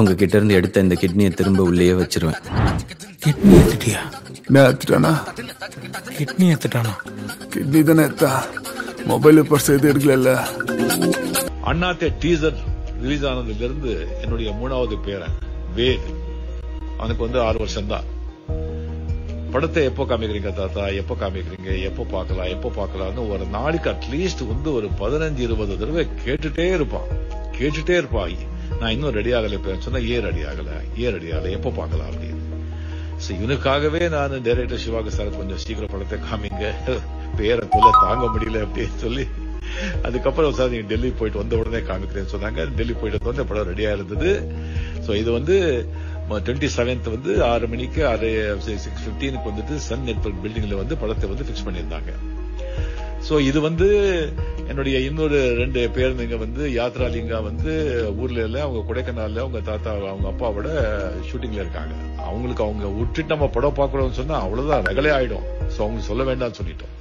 உங்ககிட்ட இருந்து எடுத்த இந்த கிட்னியை திரும்ப உள்ளேயே வச்சிருவேன். கிட்னி எடுத்துட்டியா? நான் எடுத்துட்டானா? கிட்னி எடுத்துட்டானா? கிட்னி தானே எடுத்தா? மொபைல் பர்ஸ் எது எடுக்கல அண்ணாத்தே டீசர் ரிலீஸ் ஆனதுல இருந்து என்னுடைய மூணாவது பேரன் வேத் அவனுக்கு வந்து ஆறு வருஷம் தான் படத்தை எப்போ காமிக்கிறீங்க தாத்தா? எப்போ காமிக்கிறீங்க? எப்போ பார்க்கலாம்? எப்போ பார்க்கலாம்னு ஒரு நாளைக்கு அட்லீஸ்ட் வந்து ஒரு பதினஞ்சு இருபது தடவை கேட்டுட்டே இருப்பான். கேட்டுட்டே இருப்பான். நான் இன்னும் ரெடி ஆகல இப்ப சொன்னா ஏன் ரெடி ஆகல? ஏன் ரெடி ஆகல? எப்போ பார்க்கலாம் அப்படின்னு. இவனுக்காகவே நான் டைரக்டர் சிவாக்கு சார் கொஞ்சம் சீக்கிரம் படத்தை காமிங்க. பேரை தொல்ல தாங்க முடியல அப்படின்னு சொல்லி. அதுக்கப்புறம் சார் நீங்க டெல்லி போயிட்டு வந்த உடனே காமிக்கிறேன்னு சொன்னாங்க. டெல்லி போயிட்டு வந்த படம் ரெடியா இருந்தது. சோ இது வந்து டுவெண்ட்டி செவன்த் வந்து ஆறு மணிக்கு ஆறு சிக்ஸ் பிப்டீனுக்கு வந்துட்டு சன் நெட்வொர்க் பில்டிங்ல வந்து படத்தை வந்து பிக்ஸ் பண்ணியிருந்தாங்க. சோ இது வந்து என்னுடைய இன்னொரு ரெண்டு பேருந்துங்க வந்து யாத்ராலிங்கா வந்து ஊர்ல இல்ல அவங்க கொடைக்கானல்ல அவங்க தாத்தா அவங்க அப்பாவோட ஷூட்டிங்ல இருக்காங்க. அவங்களுக்கு அவங்க விட்டுட்டு நம்ம படம் பாக்குறோம்னு சொன்னா அவ்வளவுதான் ரகலே ஆயிடும். சோ அவங்க சொல்ல வேண்டாம்னு சொல்லிட்டோம்.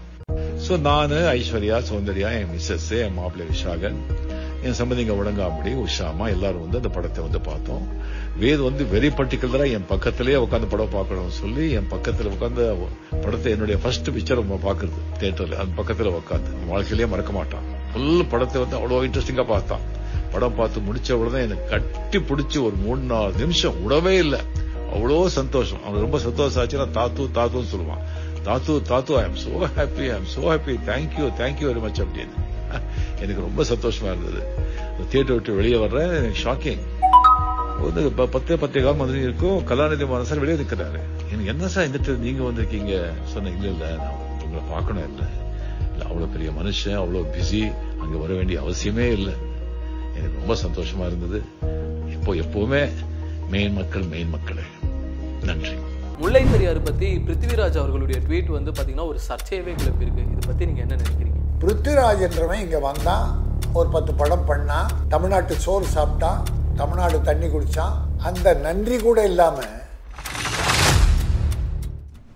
சோ நானு ஐஸ்வர்யா சௌந்தர்யா என் மிஸ்ஸஸ் என் மாப்பிள்ளை விஷாகன் என் சம்பந்திங்க உடங்காமடி உஷாமா எல்லாரும் வந்து அந்த படத்தை வந்து பார்த்தோம். வேது வந்து வெரி பர்டிகுலரா என் பக்கத்திலேயே உட்காந்து படம் பார்க்கணும்னு சொல்லி என் பக்கத்துல உட்காந்து படத்தை என்னுடைய ஃபர்ஸ்ட் பிக்சர் பாக்குறது தியேட்டர்ல அந்த பக்கத்துல உட்காந்து வாழ்க்கையிலேயே மறக்க மாட்டான். ஃபுல் படத்தை வந்து அவ்வளவு இன்ட்ரெஸ்டிங்கா பார்த்தான். படம் பார்த்து முடிச்ச உடனே எனக்கு கட்டி பிடிச்சி ஒரு மூணு நாலு நிமிஷம் விடவே இல்லை. அவ்வளோ சந்தோஷம். அவன் ரொம்ப சந்தோஷம் ஆச்சுன்னா தாத்து தாத்துன்னு சொல்லுவான். தாத்து தாத்து I am so happy I am so happy thank you thank you very much அப்படின்னு எனக்கு ரொம்ப சந்தோஷமா இருந்தது. தியேட்டர் விட்டு வெளியே வர்றேன் எனக்கு ஷாக்கிங் வந்து ப- பத்தே பத்தே காலம் மாதிரி இருக்கும். கலாநிதி மாறன் சார் வெளியே நிற்கிறாரு எனக்கு என்ன சார் இந்த நீங்க வந்திருக்கீங்க? சொன்ன இல்ல இல்ல நான் உங்களை பார்க்கணும் இல்லை. இல்ல அவ்வளவு பெரிய மனுஷன் அவ்வளவு பிஸி அங்க வர வேண்டிய அவசியமே இல்லை. எனக்கு ரொம்ப சந்தோஷமா இருந்தது. இப்போ எப்பவுமே மெயின் மக்கள் மெயின் மக்களே. முல்லை பெரியாறு பத்தி பிருத்திவிராஜ் அவர்களுடைய ட்வீட் வந்து பாத்தீங்கன்னா ஒரு சர்ச்சையவே கிளப்பியிருக்கு. இதை பத்தி நீங்க என்ன நினைக்கிறீங்க? பிருத்திவிராஜ் என்றவன் இங்கே வந்தான் ஒரு பத்து படம் பண்ணான் தமிழ்நாட்டு சோறு சாப்பிட்டான் தமிழ்நாடு தண்ணி குடித்தான் அந்த நன்றி கூட இல்லாமல்